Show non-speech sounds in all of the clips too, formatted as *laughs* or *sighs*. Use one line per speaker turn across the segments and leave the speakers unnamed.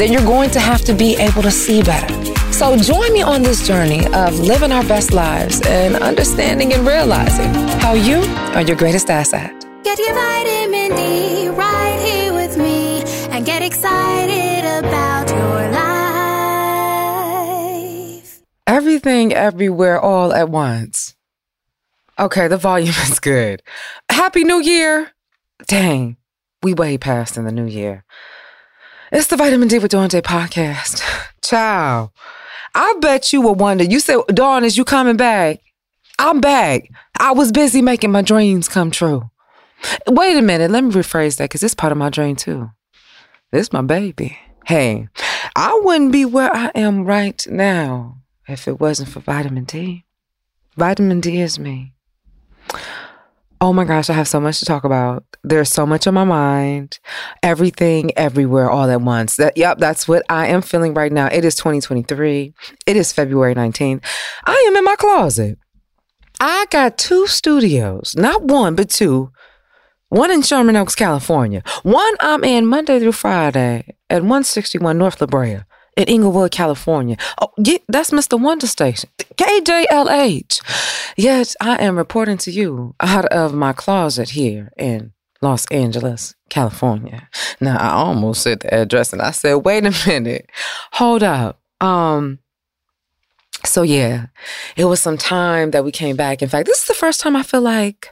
then you're going to have to be able to see better. So join me on this journey of living our best lives and understanding and realizing how you are your greatest asset.
Get your vitamin D right here with me and get excited about your life.
Everything, everywhere, all at once. Okay, the volume *laughs* is good. Happy New Year! Dang, we way past in the new year. It's the Vitamin D with Dawn Day podcast. *sighs* Ciao. I bet you were wondering. You said, Dawn, is you coming back? I'm back. I was busy making my dreams come true. Wait a minute. Let me rephrase that because it's part of my dream too. This my baby. Hey, I wouldn't be where I am right now if it wasn't for vitamin D. Vitamin D is me. Oh my gosh, I have so much to talk about. There's so much on my mind. Everything, everywhere, all at once. That yep, that's what I am feeling right now. It is 2023. It is February 19th. I am in my closet. I got two studios, not one, but two. One in Sherman Oaks, California. One I'm in Monday through Friday at 161 North La Brea in Inglewood, California. Oh, yeah, that's Mr. Wonder Station. KJLH. Yes, I am reporting to you out of my closet here in Los Angeles, California. Now, I almost said the address and I said, wait a minute, hold up. Um, so yeah, it was some time that we came back. In fact, this is the first time I feel like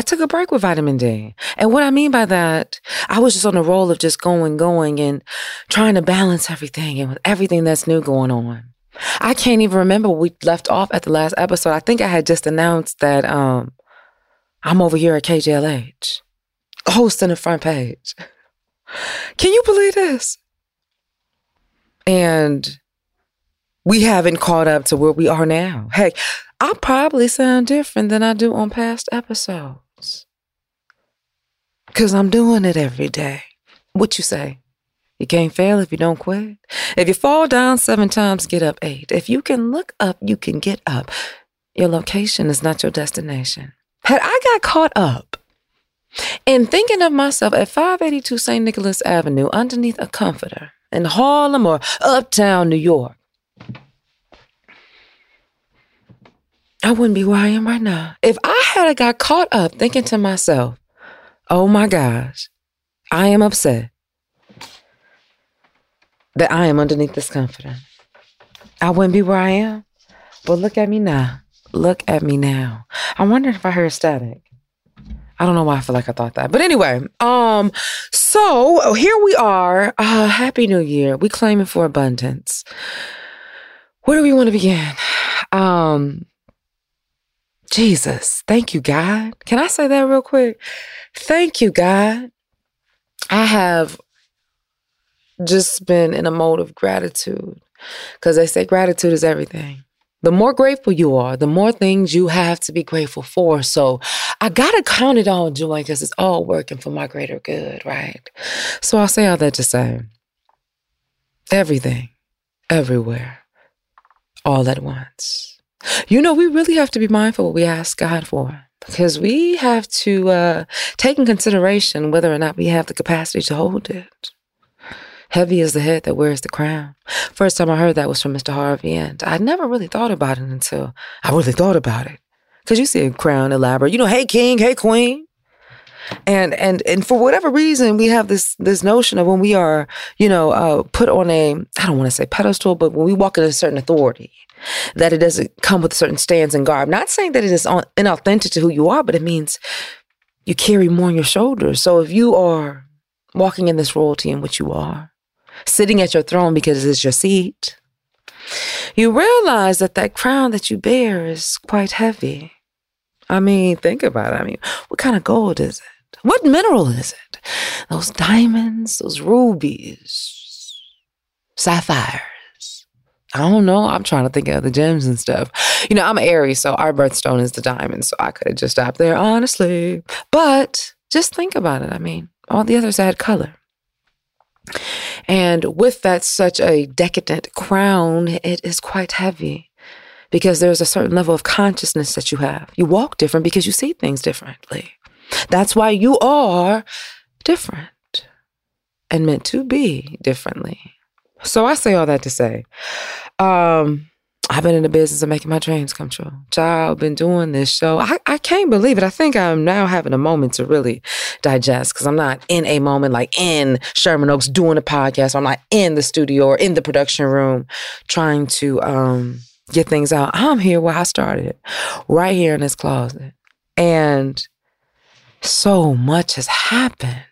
I took a break with vitamin D. And what I mean by that, I was just on a roll of just going, going and trying to balance everything and with everything that's new going on. I can't even remember we left off at the last episode. I think I had just announced that um I'm over here at KJLH, hosting the front page. Can you believe this? And we haven't caught up to where we are now. Hey, I probably sound different than I do on past episodes. Cause I'm doing it every day. What you say? You can't fail if you don't quit. If you fall down seven times, get up eight. If you can look up, you can get up. Your location is not your destination. Had I got caught up in thinking of myself at 582 St. Nicholas Avenue underneath a comforter in Harlem or uptown New York, I wouldn't be where I am right now. If I had got caught up thinking to myself, oh my gosh, I am upset that I am underneath this comforter. I wouldn't be where I am. But look at me now. Look at me now. I wonder if I heard static. I don't know why I feel like I thought that. But anyway, um, so here we are. Uh, Happy New Year. We claiming for abundance. Where do we want to begin? Um, Jesus, thank you, God. Can I say that real quick? Thank you, God. I have just been in a mode of gratitude because they say gratitude is everything. The more grateful you are, the more things you have to be grateful for. So I got to count it all joy because it's all working for my greater good, right? So I'll say all that to say everything, everywhere, all at once. You know, we really have to be mindful what we ask God for because we have to uh, take in consideration whether or not we have the capacity to hold it. Heavy is the head that wears the crown. First time I heard that was from Mr. Harvey, and I never really thought about it until I really thought about it. Because you see a crown elaborate, you know, hey king, hey queen. And and and for whatever reason, we have this this notion of when we are, you know, uh, put on a I don't want to say pedestal, but when we walk in a certain authority, that it doesn't come with certain stance and garb. Not saying that it is inauthentic to who you are, but it means you carry more on your shoulders. So if you are walking in this royalty in which you are, sitting at your throne because it's your seat, you realize that that crown that you bear is quite heavy. I mean, think about it. I mean, what kind of gold is it? What mineral is it? Those diamonds, those rubies, sapphires. I don't know. I'm trying to think of the gems and stuff. You know, I'm Aries, so our birthstone is the diamond. So I could have just stopped there, honestly. But just think about it. I mean, all the others add color. And with that, such a decadent crown, it is quite heavy because there's a certain level of consciousness that you have. You walk different because you see things differently. That's why you are different and meant to be differently. So I say all that to say, um, I've been in the business of making my dreams come true. Child, been doing this show. I, I can't believe it. I think I'm now having a moment to really digest because I'm not in a moment like in Sherman Oaks doing a podcast. I'm not in the studio or in the production room trying to um, get things out. I'm here where I started, right here in this closet. And so much has happened.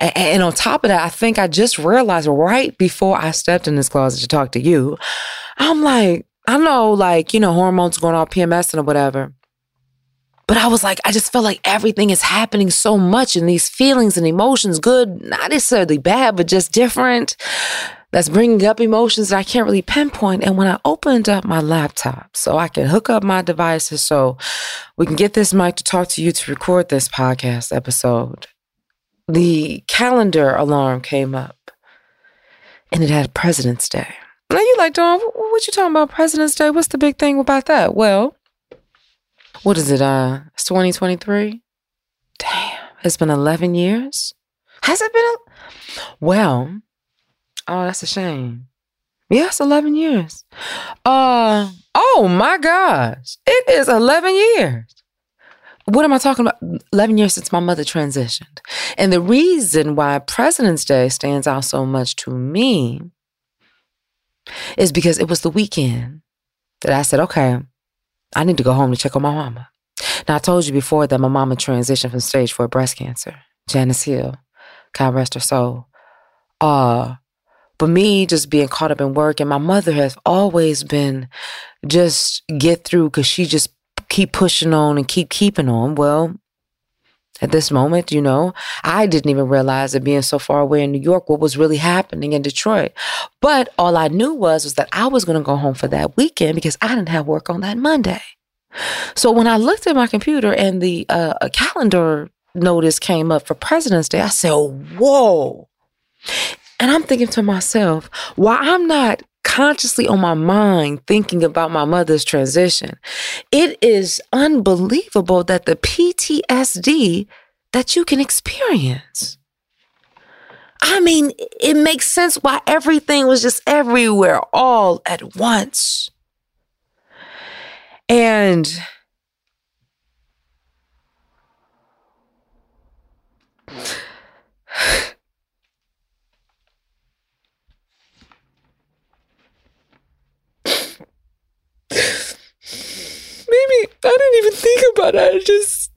And, and on top of that, I think I just realized right before I stepped in this closet to talk to you, I'm like, I know, like, you know, hormones going off PMS and whatever. But I was like, I just felt like everything is happening so much and these feelings and emotions, good, not necessarily bad, but just different. That's bringing up emotions that I can't really pinpoint. And when I opened up my laptop so I can hook up my devices so we can get this mic to talk to you to record this podcast episode, the calendar alarm came up and it had President's Day. Now you like, Dawn, what you talking about President's Day? What's the big thing about that? Well, what is it? Uh, it's 2023. Damn, it's been 11 years. Has it been? A- well, oh, that's a shame. Yes, 11 years. Uh, oh my gosh, it is 11 years what am I talking about? 11 years since my mother transitioned. And the reason why President's Day stands out so much to me is because it was the weekend that I said, okay, I need to go home to check on my mama. Now, I told you before that my mama transitioned from stage four breast cancer. Janice Hill, God rest her soul. Uh, but me just being caught up in work and my mother has always been just get through because she just keep pushing on and keep keeping on. Well, at this moment, you know, I didn't even realize that being so far away in New York, what was really happening in Detroit. But all I knew was, was that I was going to go home for that weekend because I didn't have work on that Monday. So when I looked at my computer and the uh, calendar notice came up for President's Day, I said, whoa. And I'm thinking to myself, why I'm not consciously on my mind thinking about my mother's transition. It is unbelievable that the PTSD that you can experience. I mean, it makes sense why everything was just everywhere all at once. And Maybe I didn't even think about it. I just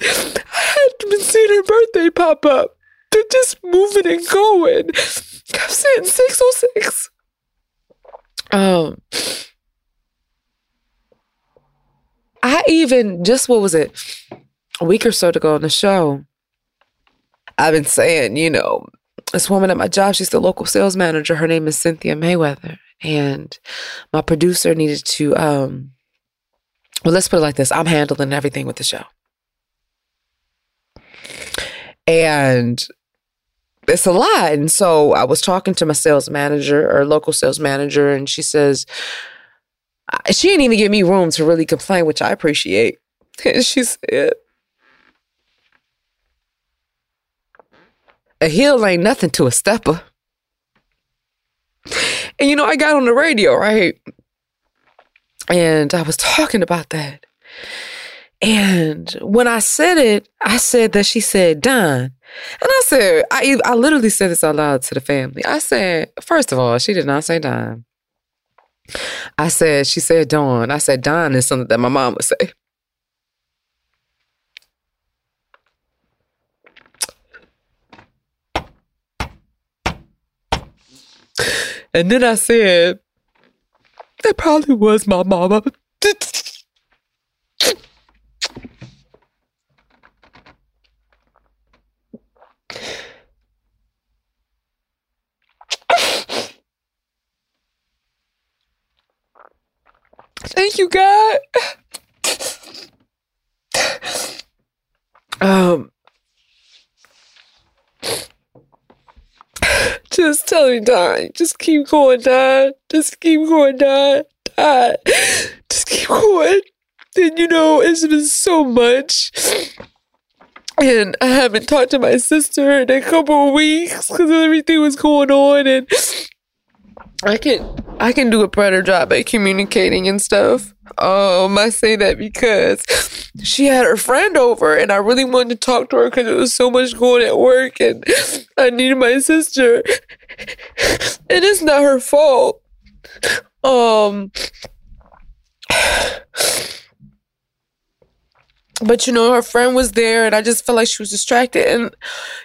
I had been seeing her birthday pop up. They're just moving and going. I'm saying 606. Um I even just what was it? A week or so to go on the show. I've been saying, you know, this woman at my job, she's the local sales manager. Her name is Cynthia Mayweather. And my producer needed to um well, let's put it like this I'm handling everything with the show. And it's a lot. And so I was talking to my sales manager or local sales manager, and she says, she didn't even give me room to really complain, which I appreciate. *laughs* And she said, a hill ain't nothing to a stepper. And you know, I got on the radio, right? And I was talking about that. And when I said it, I said that she said Don. And I said, I, I literally said this out loud to the family. I said, first of all, she did not say Don. I said, she said Dawn. I said, Don is something that my mom would say. And then I said, that probably was my mama. Thank you, God. Um, just tell me, Don. Just keep going, Don. Just keep going, Don. Don. Just keep going. And you know, it's been so much. And I haven't talked to my sister in a couple of weeks because everything was going on, and I can I can do a better job at communicating and stuff. Um, I say that because she had her friend over, and I really wanted to talk to her because it was so much going at work, and I needed my sister, and it's not her fault. Um, but you know, her friend was there, and I just felt like she was distracted, and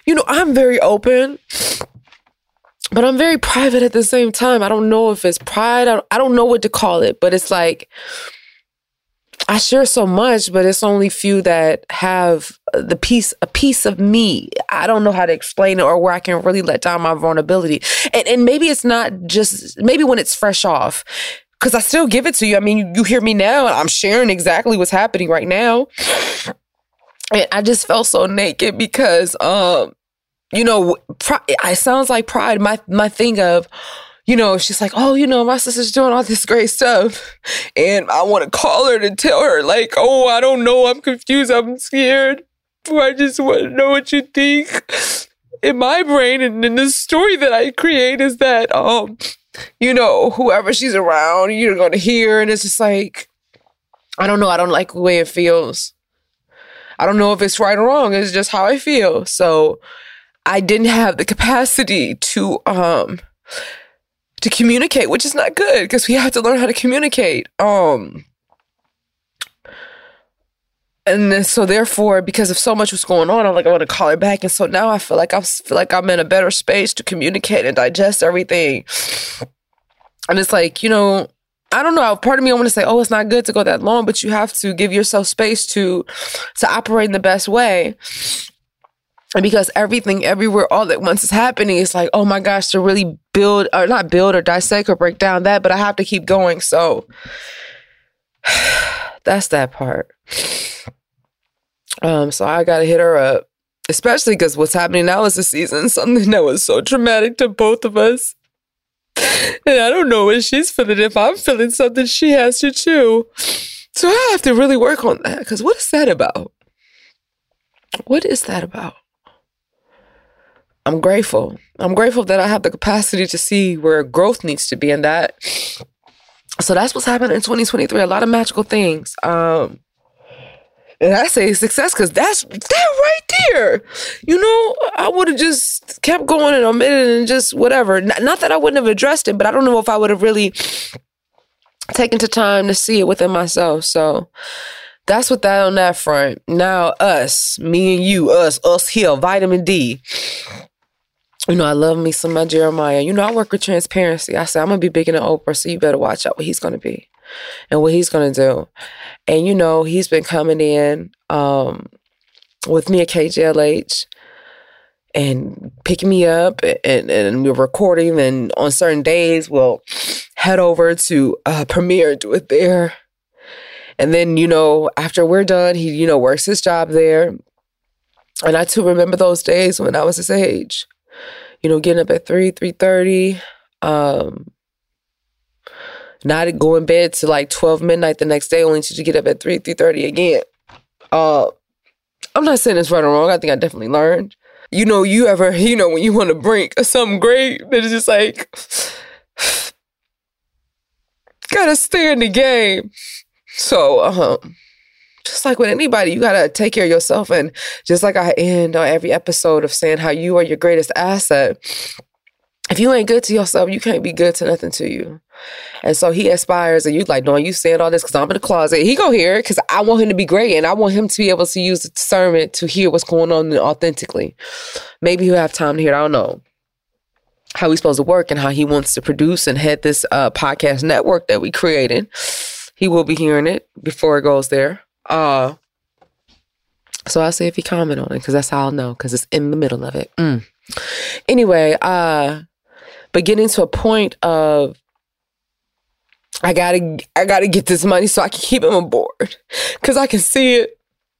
you know, I'm very open but I'm very private at the same time. I don't know if it's pride. I don't, I don't know what to call it, but it's like I share so much, but it's only few that have the piece, a piece of me. I don't know how to explain it or where I can really let down my vulnerability. And, and maybe it's not just, maybe when it's fresh off, because I still give it to you. I mean, you, you hear me now and I'm sharing exactly what's happening right now. And I just felt so naked because, um, you know, it sounds like pride. My my thing of, you know, she's like, oh, you know, my sister's doing all this great stuff, and I want to call her to tell her, like, oh, I don't know, I'm confused, I'm scared, I just want to know what you think. In my brain, and in the story that I create is that, um, you know, whoever she's around, you're gonna hear, and it's just like, I don't know, I don't like the way it feels. I don't know if it's right or wrong. It's just how I feel. So I didn't have the capacity to um to communicate, which is not good because we have to learn how to communicate. Um and so therefore, because of so much was going on, I'm like, I want to call her back. And so now I feel like I feel like I'm in a better space to communicate and digest everything. And it's like, you know, I don't know. Part of me I want to say, oh, it's not good to go that long, but you have to give yourself space to to operate in the best way. And because everything everywhere all at once is happening, it's like, oh my gosh, to really build or not build or dissect or break down that, but I have to keep going. So *sighs* that's that part. Um, so I gotta hit her up. Especially because what's happening now is a season, *laughs* something that was so traumatic to both of us. And I don't know what she's feeling. If I'm feeling something, she has to too. So I have to really work on that. Because what is that about? What is that about? I'm grateful. I'm grateful that I have the capacity to see where growth needs to be in that. So that's what's happening in 2023. A lot of magical things. Um, and I say success because that's that right there. You know, I would have just kept going and omitted and just whatever. Not, not that I wouldn't have addressed it, but I don't know if I would have really taken the time to see it within myself. So that's what that on that front. Now us, me and you, us, us here, vitamin D you know, I love me some my Jeremiah. You know, I work with transparency. I said, I'm gonna be big in the Oprah, so you better watch out what he's gonna be and what he's gonna do. And you know, he's been coming in um, with me at KJLH and picking me up and, and we're recording and on certain days we'll head over to uh, premiere do it there. And then, you know, after we're done, he, you know, works his job there. And I too remember those days when I was his age you know, getting up at 3, 3.30, um, not going bed to like 12 midnight the next day, only to get up at 3, 3.30 again. Uh, I'm not saying it's right or wrong. I think I definitely learned. You know, you ever, *laughs* you know, when you want to brink something great, that is just like, *sighs* gotta stay in the game. So, um, just like with anybody, you gotta take care of yourself. And just like I end on every episode of saying how you are your greatest asset, if you ain't good to yourself, you can't be good to nothing to you. And so he aspires, and you like, no, you saying all this because I'm in the closet. He go hear it because I want him to be great, and I want him to be able to use the discernment to hear what's going on authentically. Maybe he'll have time to hear. It, I don't know how he's supposed to work and how he wants to produce and head this uh, podcast network that we created. He will be hearing it before it goes there. Uh, so I'll see if he comment on it because that's how I'll know because it's in the middle of it. Mm. Anyway, uh, but getting to a point of I gotta I gotta get this money so I can keep him on board because I can see it.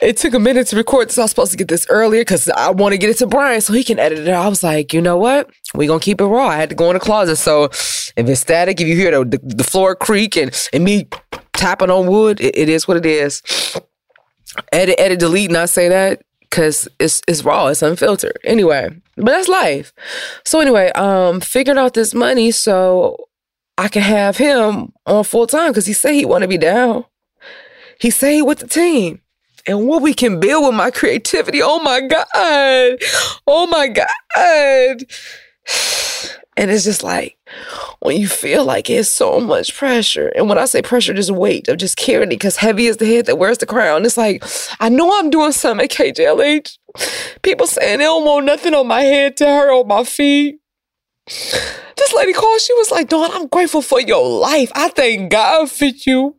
it took a minute to record this. I was supposed to get this earlier because I want to get it to Brian so he can edit it. I was like, you know what? We're going to keep it raw. I had to go in the closet. So if it's static, if you hear the, the, the floor creak and, and me tapping on wood, it, it is what it is. Edit, edit, delete, not say that because it's it's raw, it's unfiltered. Anyway, but that's life. So anyway, um, figuring out this money so I can have him on full time because he said he want to be down. He said he with the team and what we can build with my creativity. Oh my God. Oh my God. And it's just like when you feel like it's so much pressure. And when I say pressure, just weight of just carrying it because heavy is the head that wears the crown. It's like, I know I'm doing something at KJLH. People saying they don't want nothing on my head to hurt on my feet. This lady called, she was like, Dawn, I'm grateful for your life. I thank God for you.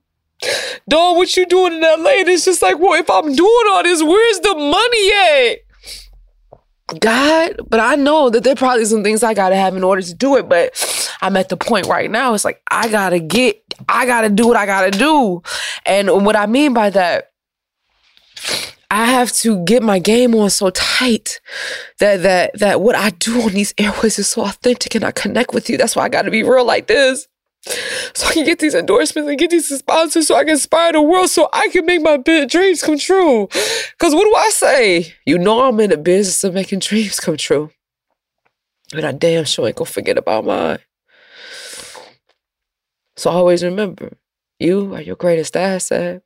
Dog, what you doing in LA? And it's just like, well, if I'm doing all this, where's the money at? God, but I know that there probably some things I gotta have in order to do it. But I'm at the point right now, it's like I gotta get, I gotta do what I gotta do. And what I mean by that, I have to get my game on so tight that that that what I do on these airways is so authentic and I connect with you. That's why I gotta be real like this so I can get these endorsements and get these sponsors so I can inspire the world so I can make my big dreams come true. Because what do I say? You know I'm in the business of making dreams come true. But I damn sure ain't gonna forget about mine. So always remember, you are your greatest asset.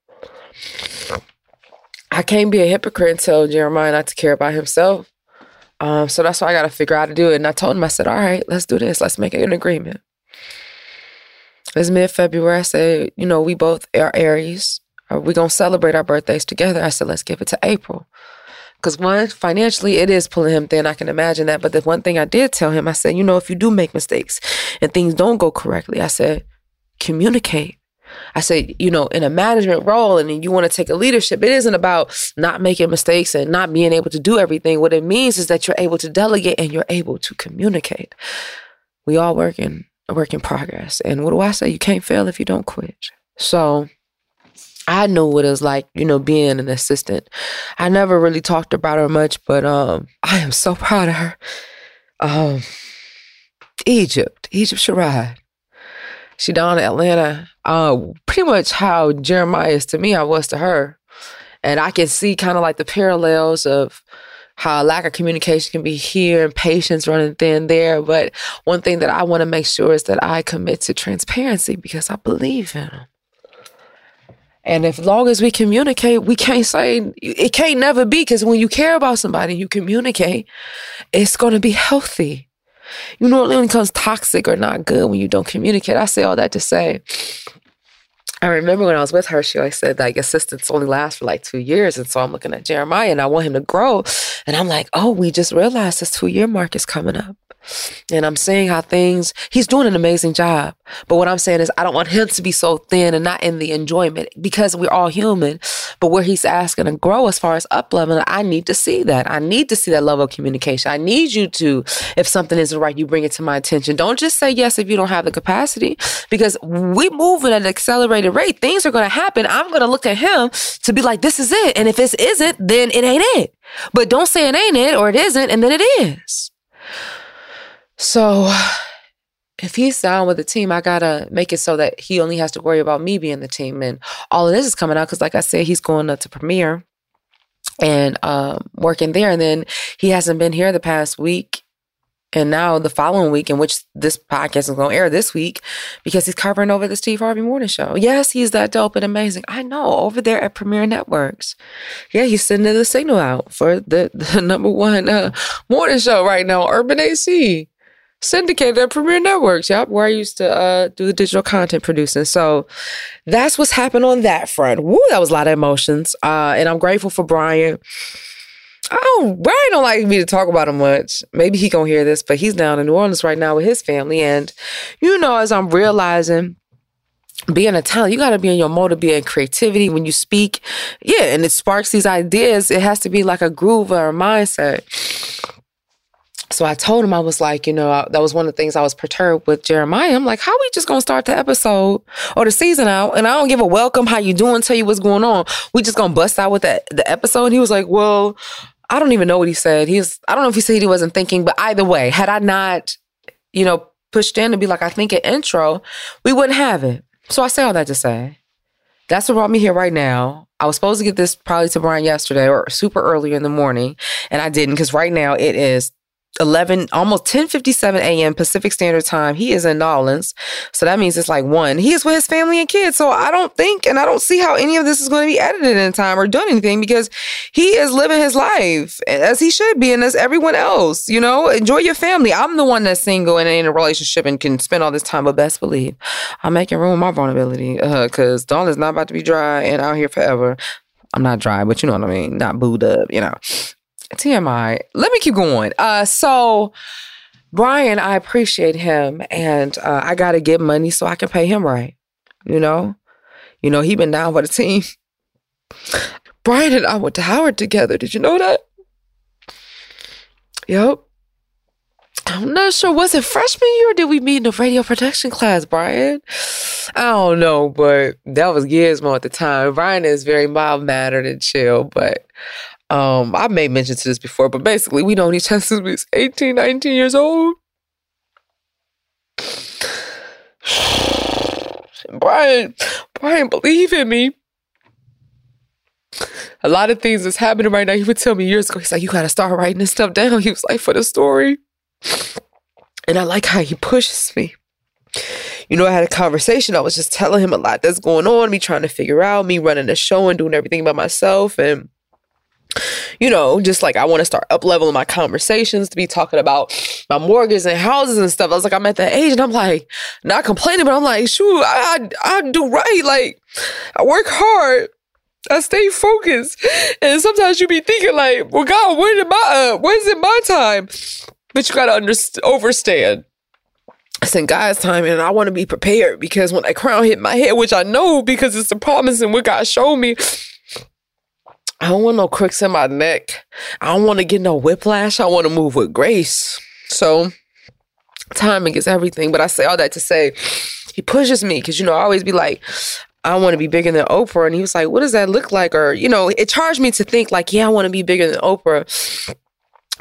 I can't be a hypocrite and tell Jeremiah not to care about himself. Um, so that's why I got to figure out how to do it. And I told him, I said, all right, let's do this. Let's make an agreement. It's mid February. I said, you know, we both are Aries. Are we going to celebrate our birthdays together? I said, let's give it to April. Because one, financially, it is pulling him thin. I can imagine that. But the one thing I did tell him, I said, you know, if you do make mistakes and things don't go correctly, I said, communicate. I said, you know, in a management role and you want to take a leadership, it isn't about not making mistakes and not being able to do everything. What it means is that you're able to delegate and you're able to communicate. We all work in a work in progress. And what do I say? You can't fail if you don't quit. So I know what it was like, you know, being an assistant. I never really talked about her much, but um, *laughs* I am so proud of her. Um, Egypt, Egypt Sherrod. She down in Atlanta. Uh, pretty much how Jeremiah is to me, I was to her. And I can see kind of like the parallels of how a lack of communication can be here and patience running thin there. But one thing that I want to make sure is that I commit to transparency because I believe in them. And if long as we communicate, we can't say it can't never be because when you care about somebody, you communicate, it's going to be healthy. You know, it only becomes toxic or not good when you don't communicate. I say all that to say I remember when I was with her, she always said like assistants only last for like two years. And so I'm looking at Jeremiah and I want him to grow. And I'm like, oh, we just realized this two year mark is coming up. And I'm seeing how things, he's doing an amazing job. But what I'm saying is, I don't want him to be so thin and not in the enjoyment because we're all human. But where he's asking to grow as far as up leveling, I need to see that. I need to see that level of communication. I need you to, if something isn't right, you bring it to my attention. Don't just say yes if you don't have the capacity because we move at an accelerated rate. Things are going to happen. I'm going to look at him to be like, this is it. And if this isn't, then it ain't it. But don't say it ain't it or it isn't and then it is. So if he's down with the team, I gotta make it so that he only has to worry about me being the team. And all of this is coming out because, like I said, he's going up to premiere and um, working there. And then he hasn't been here the past week. And now the following week, in which this podcast is going to air this week, because he's covering over the Steve Harvey Morning Show. Yes, he's that dope and amazing. I know over there at Premiere Networks. Yeah, he's sending the signal out for the, *laughs* the number one uh, morning show right now, Urban AC syndicated at Premiere Networks. Yep, where I used to uh, do the digital content producing. So that's what's happened on that front. Woo, that was a lot of emotions. Uh, and I'm grateful for Brian. Oh, Brian don't like me to talk about him much. Maybe he gonna hear this, but he's down in New Orleans right now with his family. And you know, as I'm realizing being a talent, you got to be in your mode of being creativity when you speak. Yeah, and it sparks these ideas. It has to be like a groove or a mindset. So I told him, I was like, you know, I, that was one of the things I was perturbed with Jeremiah. I'm like, how we just gonna start the episode or the season out? And I don't give a welcome, how you doing, tell you what's going on. We just gonna bust out with the, the episode. And he was like, well, I don't even know what he said. He's, I don't know if he said he wasn't thinking, but either way, had I not, you know, pushed in to be like, I think an intro, we wouldn't have it. So I say all that to say, that's what brought me here right now. I was supposed to get this probably to Brian yesterday or super early in the morning, and I didn't because right now it is 11 almost 10:57 a.m. Pacific Standard Time. He is in Nolens. So that means it's like 1. He is with his family and kids. So I don't think and I don't see how any of this is going to be edited in time or done anything because he is living his life as he should be and as everyone else, you know? Enjoy your family. I'm the one that's single and in a relationship and can spend all this time but best believe I'm making room with my vulnerability uh, cuz Dawn is not about to be dry and out here forever. I'm not dry, but you know what I mean, not booed up, you know. TMI. Let me keep going. Uh, so Brian, I appreciate him, and uh, I got to get money so I can pay him right. You know, You know, he been down for the team. *laughs* Brian and I went to Howard together. Did you know that? Yep. I'm not sure. Was it freshman year or did we meet in the radio production class, Brian? I don't know, but that was Gizmo at the time. Brian is very mild mannered and chill, but um, I made mention to this before, but basically we known each other since we was 18, 19 years old. *sighs* Brian, Brian, believe in me. A lot of things that's happening right now. He would tell me years ago. He's like, "You gotta start writing this stuff down." He was like, "For the story." And I like how he pushes me. You know, I had a conversation. I was just telling him a lot that's going on, me trying to figure out, me running the show and doing everything by myself. And, you know, just like I want to start up leveling my conversations to be talking about my mortgages and houses and stuff. I was like, I'm at that age and I'm like, not complaining, but I'm like, shoot, I, I, do right. Like, I work hard. I stay focused. And sometimes you be thinking like, well, God, when am I, uh, when's it my time? But you got to understand, overstand. It's in God's time, and I want to be prepared because when that crown hit my head, which I know because it's the promise and what God showed me, I don't want no crooks in my neck. I don't want to get no whiplash. I want to move with grace. So, timing is everything. But I say all that to say, he pushes me because, you know, I always be like, I want to be bigger than Oprah. And he was like, what does that look like? Or, you know, it charged me to think like, yeah, I want to be bigger than Oprah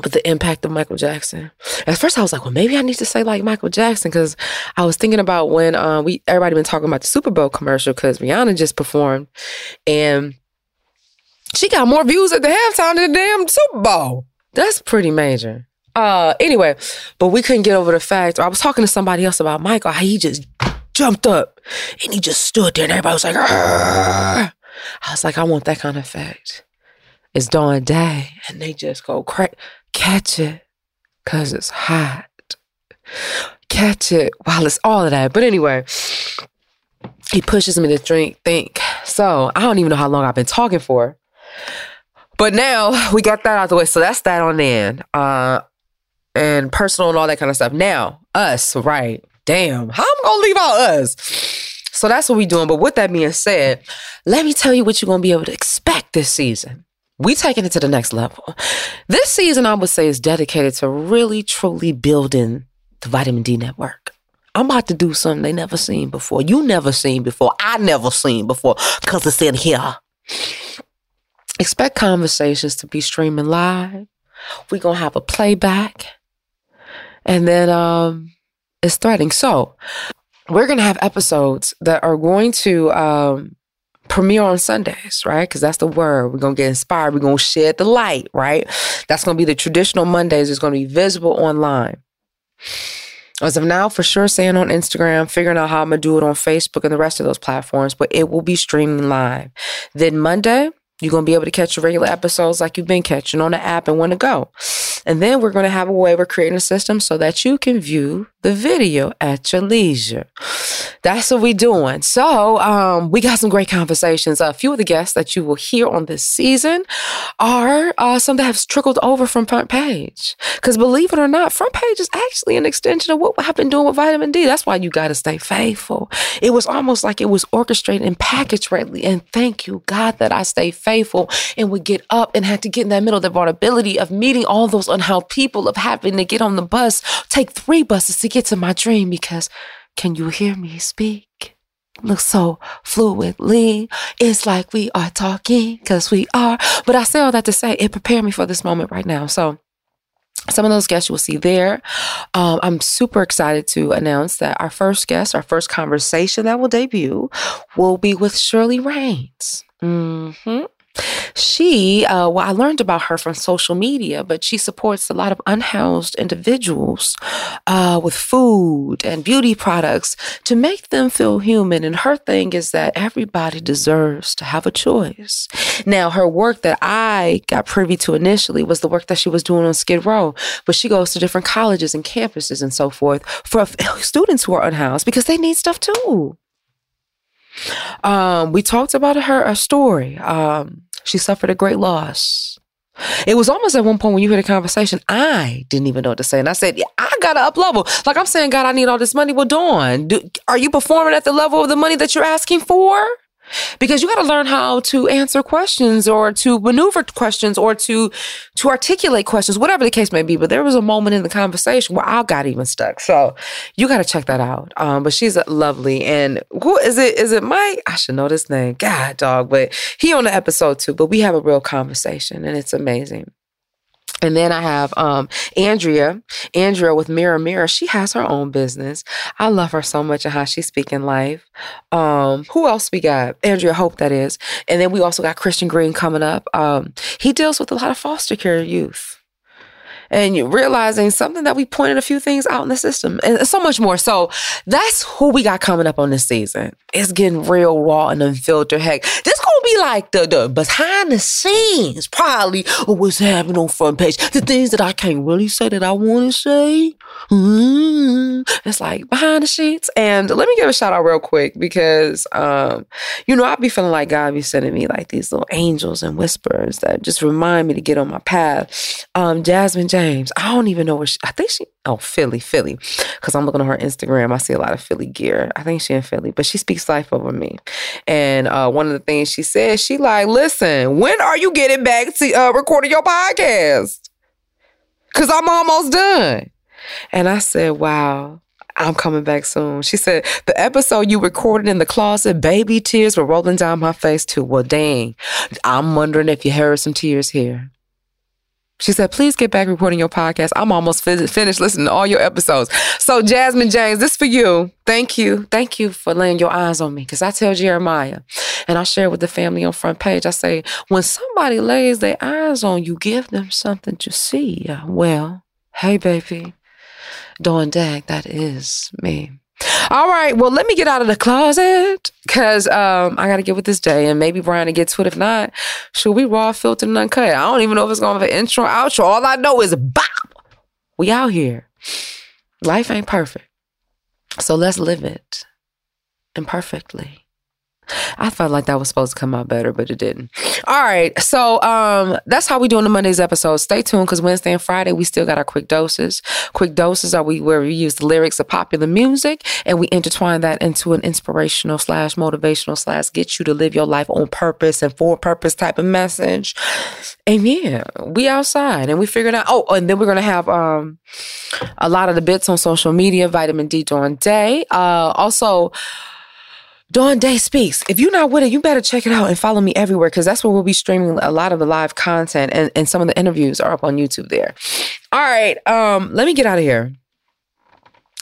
but the impact of Michael Jackson. At first, I was like, well, maybe I need to say like Michael Jackson because I was thinking about when uh, we everybody been talking about the Super Bowl commercial because Rihanna just performed and she got more views at the halftime than the damn Super Bowl. That's pretty major. Uh, anyway, but we couldn't get over the fact. I was talking to somebody else about Michael. How he just jumped up and he just stood there and everybody was like. I was like, I want that kind of effect. It's dawn day and they just go crazy Catch it because it's hot. Catch it while it's all of that. But anyway, he pushes me to drink, think. So I don't even know how long I've been talking for. But now we got that out the way. So that's that on the end. Uh, and personal and all that kind of stuff. Now, us, right. Damn, how am I gonna leave out us? So that's what we doing. But with that being said, let me tell you what you're gonna be able to expect this season we taking it to the next level. This season, I would say, is dedicated to really, truly building the vitamin D network. I'm about to do something they never seen before. You never seen before. I never seen before because it's in here. Expect conversations to be streaming live. We're going to have a playback. And then um, it's threading. So we're going to have episodes that are going to um, premiere on Sundays, right? Because that's the word. We're going to get inspired. We're going to shed the light, right? That's going to be the traditional Mondays. It's going to be visible online. As of now, for sure, saying on Instagram, figuring out how I'm going to do it on Facebook and the rest of those platforms, but it will be streaming live. Then Monday, you're going to be able to catch your regular episodes like you've been catching on the app and when to go. And then we're going to have a way we're creating a system so that you can view the video at your leisure. That's what we're doing. So um, we got some great conversations. A few of the guests that you will hear on this season are uh, some that have trickled over from Front Page. Because believe it or not, Front Page is actually an extension of what I've been doing with Vitamin D. That's why you got to stay faithful. It was almost like it was orchestrated and packaged rightly. And thank you, God, that I stay faithful and would get up and had to get in that middle of the vulnerability of meeting all those unhelped people, of having to get on the bus, take three buses to get to my dream because can you hear me speak? Look so fluidly. It's like we are talking because we are. But I say all that to say it prepared me for this moment right now. So some of those guests you will see there. Um, I'm super excited to announce that our first guest, our first conversation that will debut, will be with Shirley Raines. Mm-hmm. She, uh, well, I learned about her from social media, but she supports a lot of unhoused individuals uh, with food and beauty products to make them feel human. And her thing is that everybody deserves to have a choice. Now, her work that I got privy to initially was the work that she was doing on Skid Row, but she goes to different colleges and campuses and so forth for *laughs* students who are unhoused because they need stuff too. Um, we talked about her story. Um, she suffered a great loss. It was almost at one point when you heard a conversation, I didn't even know what to say. And I said, yeah, I got to up level. Like I'm saying, God, I need all this money. Well, Dawn, do, are you performing at the level of the money that you're asking for? Because you got to learn how to answer questions or to maneuver questions or to to articulate questions whatever the case may be. But there was a moment in the conversation where i got even stuck. So you got to check that out. Um, but she's lovely. And who is it is it mike? I should know this name. God dog. But he on the episode too. But we have a real conversation and it's amazing and then I have um, Andrea. Andrea with Mirror Mirror. She has her own business. I love her so much and how she's speaking life. Um, who else we got? Andrea Hope, that is. And then we also got Christian Green coming up. Um, he deals with a lot of foster care youth and realizing something that we pointed a few things out in the system and so much more. So that's who we got coming up on this season. It's getting real raw and unfiltered. Heck, this gonna be like the, the behind the scenes, probably what's happening on front page. The things that I can't really say that I want to say. Mm-hmm. It's like behind the sheets. And let me give a shout out real quick because, um, you know, I be feeling like God be sending me like these little angels and whispers that just remind me to get on my path. Um, Jasmine James, I don't even know where she, I think she, oh, Philly, Philly. Because I'm looking on her Instagram, I see a lot of Philly gear. I think she in Philly, but she speaks life over me. And uh, one of the things she said, she like, listen, when are you getting back to uh, recording your podcast? Because I'm almost done. And I said, wow, I'm coming back soon. She said, the episode you recorded in the closet, baby tears were rolling down my face too. Well, dang, I'm wondering if you heard some tears here. She said, please get back recording your podcast. I'm almost fin- finished listening to all your episodes. So, Jasmine James, this for you. Thank you. Thank you for laying your eyes on me. Because I tell Jeremiah, and I share with the family on front page, I say, when somebody lays their eyes on you, give them something to see. Well, hey, baby, Dawn Day, that is me. All right, well, let me get out of the closet because um, I got to get with this day, and maybe Brian to get to it. If not, should we raw, filtered, and uncut? I don't even know if it's going to be an intro, outro. All I know is bop. We out here. Life ain't perfect, so let's live it imperfectly. I felt like that was supposed to come out better, but it didn't. All right. So um that's how we doing the Mondays episode. Stay tuned because Wednesday and Friday we still got our quick doses. Quick doses are we where we use the lyrics of popular music and we intertwine that into an inspirational slash motivational slash get you to live your life on purpose and for purpose type of message. And yeah, we outside and we figured out oh, and then we're gonna have um a lot of the bits on social media, vitamin D Dawn Day. Uh also Dawn Day Speaks. If you're not with it, you better check it out and follow me everywhere because that's where we'll be streaming a lot of the live content and, and some of the interviews are up on YouTube there. All right. Um, let me get out of here.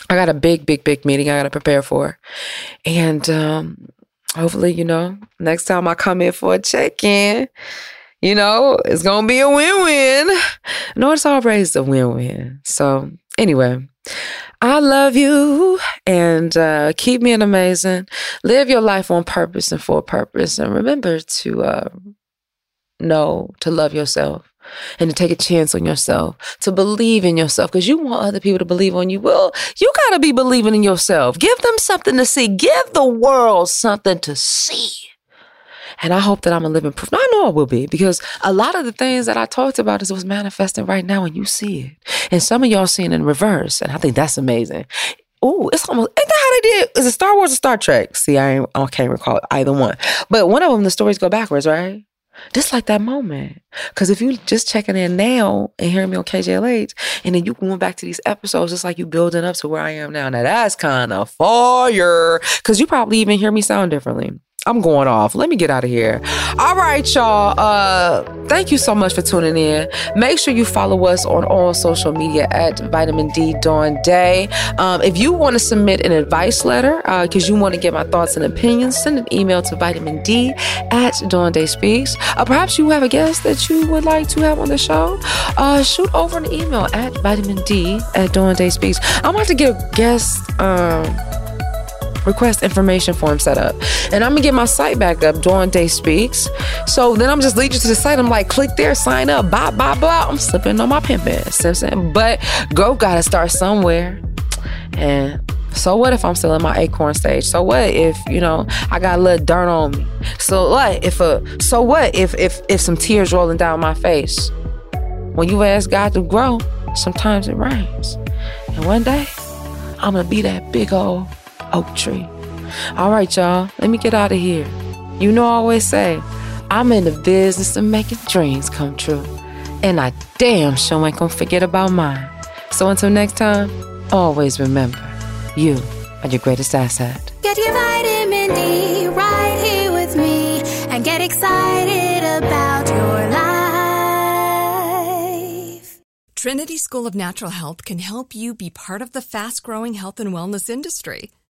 I got a big, big, big meeting I gotta prepare for. And um, hopefully, you know, next time I come in for a check-in, you know, it's gonna be a win-win. No, it's always a win-win. So anyway, I love you and uh, keep being amazing. Live your life on purpose and for a purpose. And remember to uh, know to love yourself and to take a chance on yourself, to believe in yourself because you want other people to believe on you. Well, you got to be believing in yourself. Give them something to see, give the world something to see. And I hope that I'm a living proof. I know I will be because a lot of the things that I talked about is what's manifesting right now and you see it. And some of y'all seeing in reverse. And I think that's amazing. Oh, it's almost, ain't that how they did? Is it Star Wars or Star Trek? See, I, I can't recall either one. But one of them, the stories go backwards, right? Just like that moment. Because if you just checking in now and hearing me on KJLH, and then you going back to these episodes, it's like you building up to where I am now. Now that's kind of fire. Because you probably even hear me sound differently. I'm going off. Let me get out of here. All right, y'all. Uh, thank you so much for tuning in. Make sure you follow us on all social media at Vitamin D Dawn Day. Um, if you want to submit an advice letter, because uh, you want to get my thoughts and opinions, send an email to Vitamin D at Dawn Day Speaks. Uh, perhaps you have a guest that you would like to have on the show. Uh, shoot over an email at Vitamin D at Dawn Day Speaks. I'm about to get a guest. Um, request information form set up. And I'm gonna get my site back up, Dawn Day Speaks. So then I'm just leading you to the site. I'm like, click there, sign up, blah, blah, blah. I'm slipping on my pimping, Simpson. But growth gotta start somewhere. And so what if I'm still in my acorn stage? So what if, you know, I got a little dirt on me? So what if a so what if if if some tears rolling down my face? When you ask God to grow, sometimes it rains. And one day, I'm gonna be that big old oak tree. All right, y'all. Let me get out of here. You know, I always say, I'm in the business of making dreams come true. And I damn sure ain't gonna forget about mine. So until next time, always remember, you are your greatest asset.
Get your vitamin D right here with me and get excited about your life.
Trinity School of Natural Health can help you be part of the fast growing health and wellness industry.